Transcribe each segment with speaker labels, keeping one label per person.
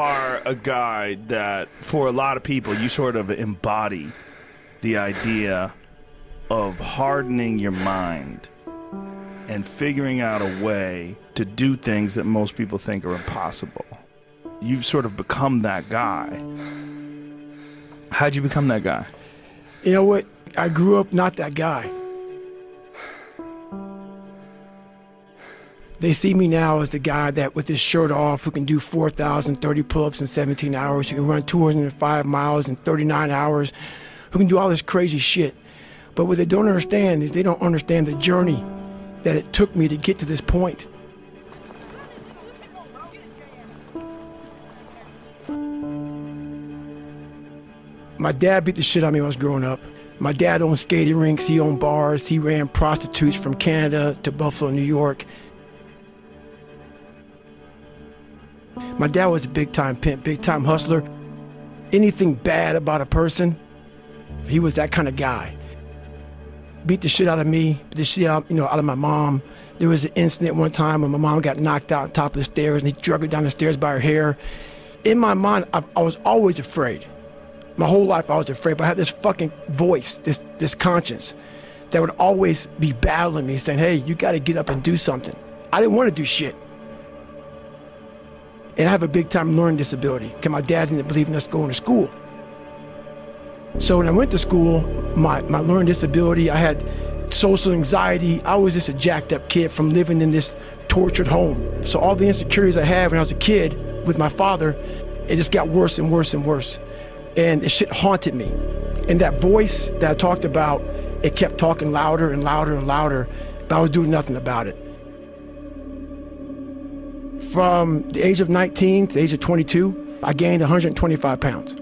Speaker 1: are a guy that, for a lot of people, you sort of embody the idea of hardening your mind and figuring out a way to do things that most people think are impossible. You've sort of become that guy. How'd you become that guy?
Speaker 2: You know what? I grew up not that guy. They see me now as the guy that, with his shirt off, who can do 4,030 pull ups in 17 hours, who can run 205 miles in 39 hours, who can do all this crazy shit. But what they don't understand is they don't understand the journey that it took me to get to this point. My dad beat the shit out of me when I was growing up. My dad owned skating rinks, he owned bars, he ran prostitutes from Canada to Buffalo, New York. My dad was a big time pimp, big time hustler. Anything bad about a person, he was that kind of guy. Beat the shit out of me, beat the shit out, you know, out of my mom. There was an incident one time when my mom got knocked out on top of the stairs and he drug her down the stairs by her hair. In my mind, I, I was always afraid. My whole life I was afraid, but I had this fucking voice, this this conscience that would always be battling me, saying, Hey, you gotta get up and do something. I didn't want to do shit. And I have a big time learning disability because my dad didn't believe in us going to school. So when I went to school, my, my learning disability, I had social anxiety. I was just a jacked up kid from living in this tortured home. So all the insecurities I had when I was a kid with my father, it just got worse and worse and worse. And the shit haunted me. And that voice that I talked about, it kept talking louder and louder and louder, but I was doing nothing about it. From the age of 19 to the age of 22, I gained 125 pounds.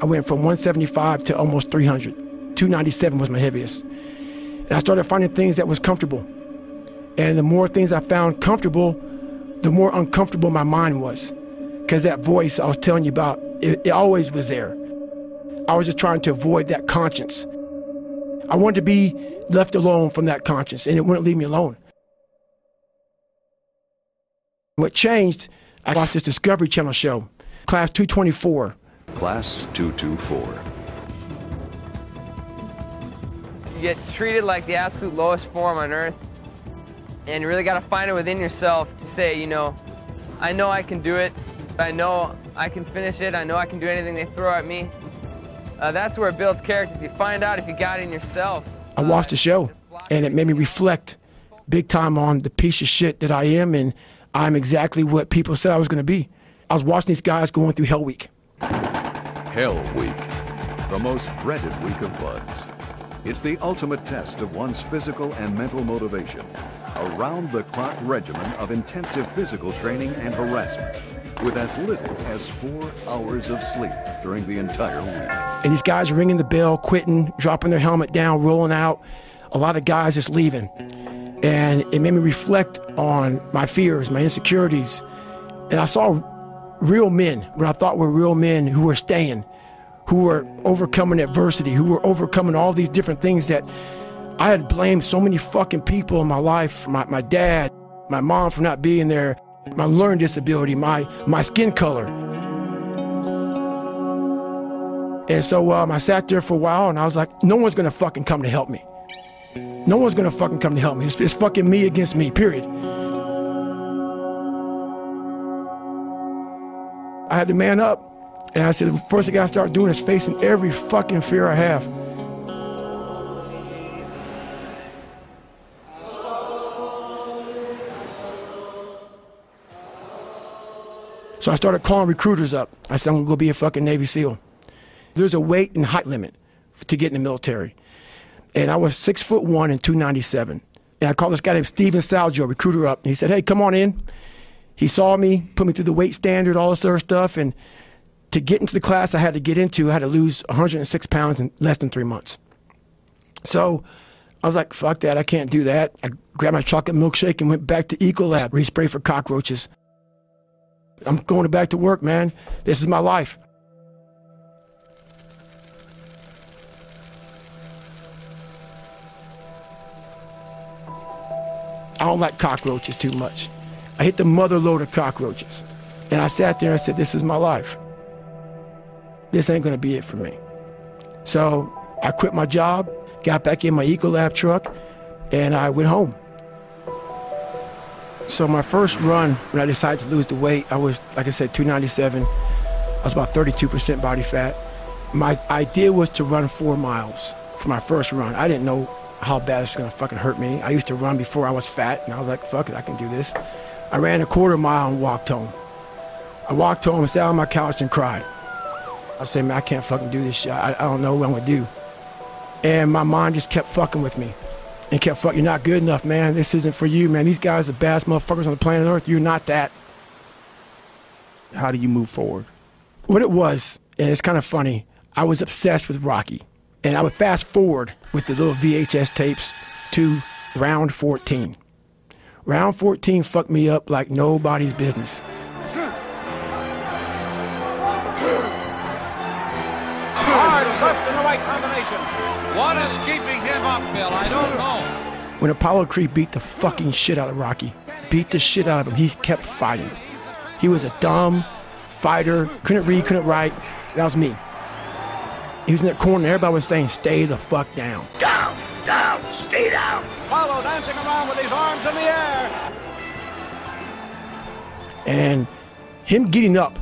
Speaker 2: I went from 175 to almost 300. 297 was my heaviest. And I started finding things that was comfortable. And the more things I found comfortable, the more uncomfortable my mind was. Because that voice I was telling you about, it, it always was there. I was just trying to avoid that conscience. I wanted to be left alone from that conscience, and it wouldn't leave me alone. What changed, I watched this Discovery Channel show, Class 224.
Speaker 3: Class 224.
Speaker 4: You get treated like the absolute lowest form on earth, and you really got to find it within yourself to say, you know, I know I can do it. I know I can finish it. I know I can do anything they throw at me. Uh, that's where it builds character. You find out if you got it in yourself.
Speaker 2: I watched the show, and it made me reflect big time on the piece of shit that I am, and I'm exactly what people said I was going to be. I was watching these guys going through Hell Week.
Speaker 3: Hell Week, the most dreaded week of BUD/S. It's the ultimate test of one's physical and mental motivation. A round the clock regimen of intensive physical training and harassment with as little as four hours of sleep during the entire week.
Speaker 2: And these guys are ringing the bell, quitting, dropping their helmet down, rolling out. A lot of guys just leaving. And it made me reflect on my fears, my insecurities. And I saw real men, what I thought were real men who were staying, who were overcoming adversity, who were overcoming all these different things that I had blamed so many fucking people in my life my, my dad, my mom for not being there, my learning disability, my, my skin color. And so um, I sat there for a while and I was like, no one's gonna fucking come to help me. No one's gonna fucking come to help me. It's, it's fucking me against me, period. I had to man up. And I said, the first thing I start doing is facing every fucking fear I have. So I started calling recruiters up. I said, I'm gonna go be a fucking Navy SEAL. There's a weight and height limit to get in the military. And I was six foot one and 297. And I called this guy named Steven Schaljo, recruiter up. And he said, Hey, come on in. He saw me, put me through the weight standard, all this other stuff. And to get into the class I had to get into, I had to lose 106 pounds in less than three months. So I was like, fuck that, I can't do that. I grabbed my chocolate milkshake and went back to Ecolab, respray for cockroaches. I'm going back to work, man. This is my life. I don't like cockroaches too much. I hit the mother load of cockroaches. And I sat there and said, This is my life. This ain't gonna be it for me. So I quit my job, got back in my Ecolab truck, and I went home. So my first run, when I decided to lose the weight, I was, like I said, 297. I was about 32% body fat. My idea was to run four miles for my first run. I didn't know how bad it's gonna fucking hurt me. I used to run before I was fat, and I was like, fuck it, I can do this. I ran a quarter mile and walked home. I walked home, and sat on my couch, and cried. I said, man, I can't fucking do this shit. I, I don't know what I'm gonna do. And my mind just kept fucking with me and kept fucking, you're not good enough, man. This isn't for you, man. These guys are the baddest motherfuckers on the planet Earth. You're not that.
Speaker 1: How do you move forward?
Speaker 2: What it was, and it's kind of funny, I was obsessed with Rocky. And I would fast forward with the little VHS tapes to round 14. Round 14 fucked me up like nobody's business.
Speaker 5: Hard left and the right combination. What is keeping him up, Bill? I don't know.
Speaker 2: When Apollo Creed beat the fucking shit out of Rocky, beat the shit out of him, he kept fighting. He was a dumb fighter, couldn't read, couldn't write. That was me. He was in that corner, everybody was saying, stay the fuck down.
Speaker 6: Down, down, stay down.
Speaker 5: Apollo dancing around with his arms in the air.
Speaker 2: And him getting up,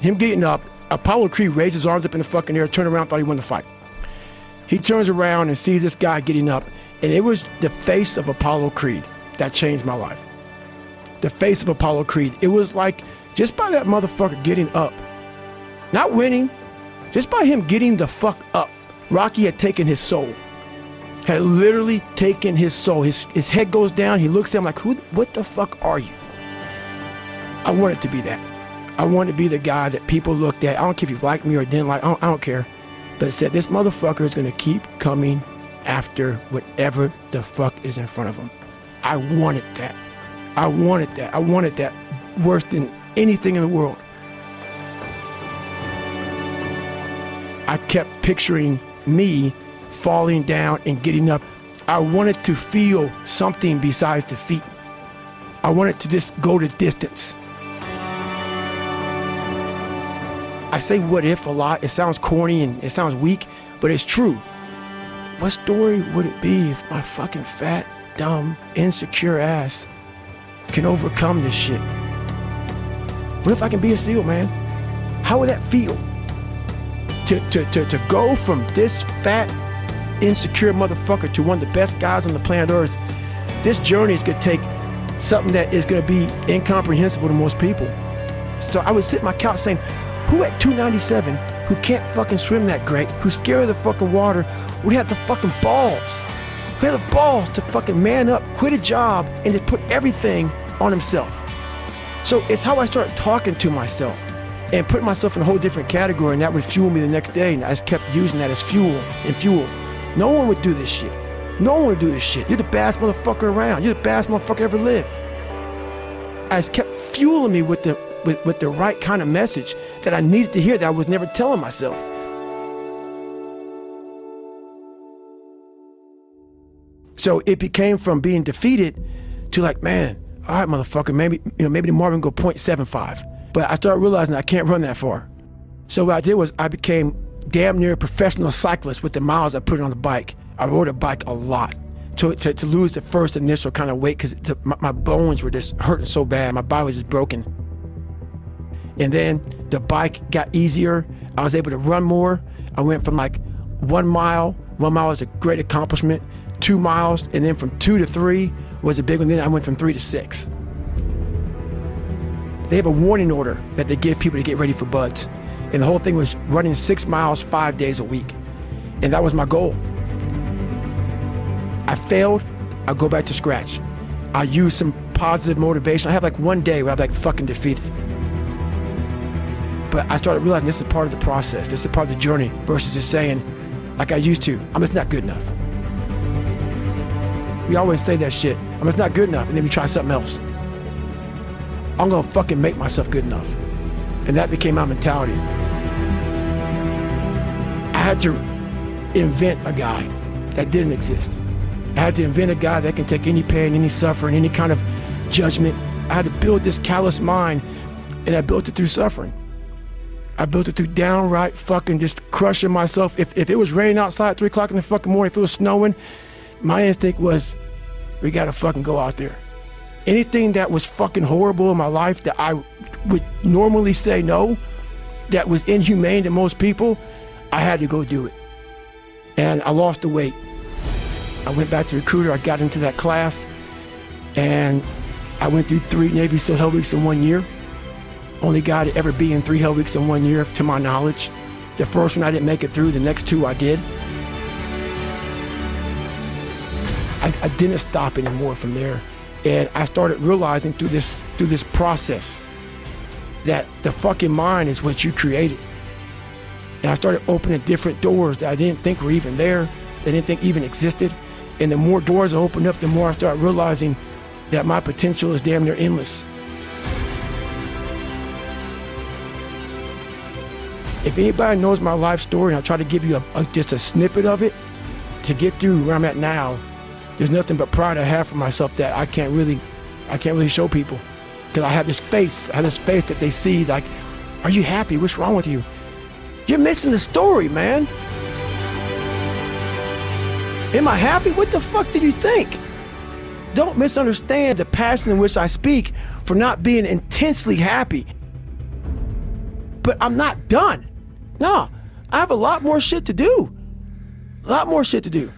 Speaker 2: him getting up, Apollo Creed raised his arms up in the fucking air, turned around, thought he won the fight. He turns around and sees this guy getting up, and it was the face of Apollo Creed that changed my life. The face of Apollo Creed. It was like just by that motherfucker getting up, not winning, just by him getting the fuck up, Rocky had taken his soul. Had literally taken his soul. His, his head goes down. He looks at him like, Who, what the fuck are you? I wanted to be that. I wanted to be the guy that people looked at. I don't care if you liked me or didn't like. I don't, I don't care. But said this motherfucker is gonna keep coming after whatever the fuck is in front of him. I wanted that. I wanted that. I wanted that worse than anything in the world. I kept picturing me falling down and getting up. I wanted to feel something besides defeat. I wanted to just go the distance. I say what if a lot. It sounds corny and it sounds weak, but it's true. What story would it be if my fucking fat, dumb, insecure ass can overcome this shit? What if I can be a SEAL, man? How would that feel? To, to, to, to go from this fat, insecure motherfucker to one of the best guys on the planet Earth, this journey is gonna take something that is gonna be incomprehensible to most people. So I would sit in my couch saying, who at 297, who can't fucking swim that great, who's scared of the fucking water, would have the fucking balls, who had the balls to fucking man up, quit a job, and to put everything on himself. So it's how I started talking to myself and put myself in a whole different category, and that would fuel me the next day. And I just kept using that as fuel and fuel. No one would do this shit. No one would do this shit. You're the baddest motherfucker around. You're the baddest motherfucker ever lived. I just kept fueling me with the with, with the right kind of message that I needed to hear that I was never telling myself. So it became from being defeated to like, man, all right, motherfucker, maybe you know, maybe the Marvin go 0.75. But I started realizing I can't run that far. So what I did was I became damn near a professional cyclist with the miles I put on the bike. I rode a bike a lot to, to, to lose the first initial kind of weight because my, my bones were just hurting so bad. My body was just broken. And then the bike got easier. I was able to run more. I went from like one mile. One mile was a great accomplishment. Two miles, and then from two to three was a big one. Then I went from three to six. They have a warning order that they give people to get ready for BUD/S. And the whole thing was running six miles five days a week. And that was my goal. I failed, I'll go back to scratch. I'll use some positive motivation. I have like one day where I'm like fucking defeated. But I started realizing this is part of the process. This is part of the journey versus just saying, like I used to, I'm just not good enough. We always say that shit. I'm just not good enough. And then we try something else. I'm gonna fucking make myself good enough. And that became my mentality. I had to invent a guy that didn't exist. I had to invent a guy that can take any pain, any suffering, any kind of judgment. I had to build this callous mind And I built it through suffering. I built it through downright fucking just crushing myself. If, if it was raining outside at 3 o'clock in the fucking morning, if it was snowing, my instinct was, we gotta fucking go out there. Anything that was fucking horrible in my life that I would normally say no, that was inhumane to most people, I had to go do it. And I lost the weight. I went back to recruiter, I got into that class, and I went through three Navy SEAL Hell Weeks in one year. Only guy to ever be in three Hell Weeks in one year, to my knowledge. The first one I didn't make it through, the next two I did. I, I didn't stop anymore from there. And I started realizing through this through this process that the fucking mind is what you created. And I started opening different doors that I didn't think were even there, that I didn't think even existed. And the more doors I opened up, the more I started realizing that my potential is damn near endless. If anybody knows my life story, and I'll try to give you a, a, just a snippet of it to get through where I'm at now, there's nothing but pride I have for myself that I can't really, I can't really show people. Because I have this face, I have this face that they see like, are you happy? What's wrong with you? You're missing the story, man. Am I happy? What the fuck do you think? Don't misunderstand the passion in which I speak for not being intensely happy. But I'm not done. No, I have a lot more shit to do. A lot more shit to do.